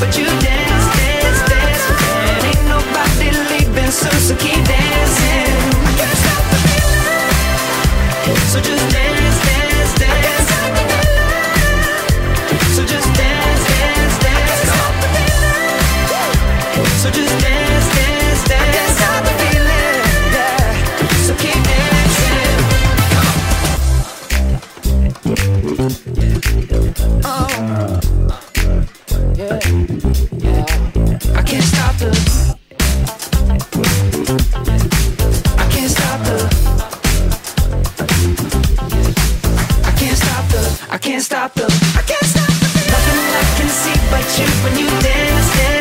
but you dance, stop the. I can't stop the. Nothing I can see but you when you dance, dance.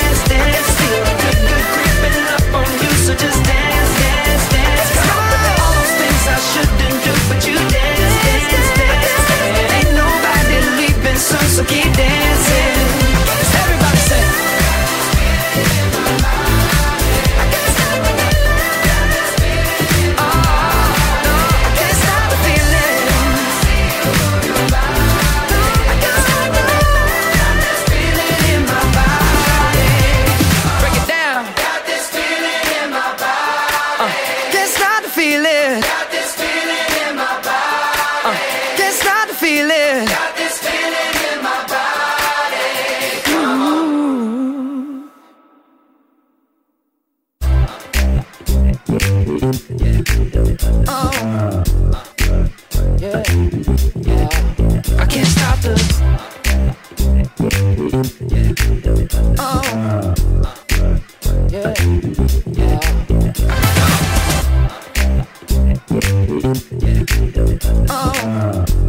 Oh. Yeah. Yeah. Oh.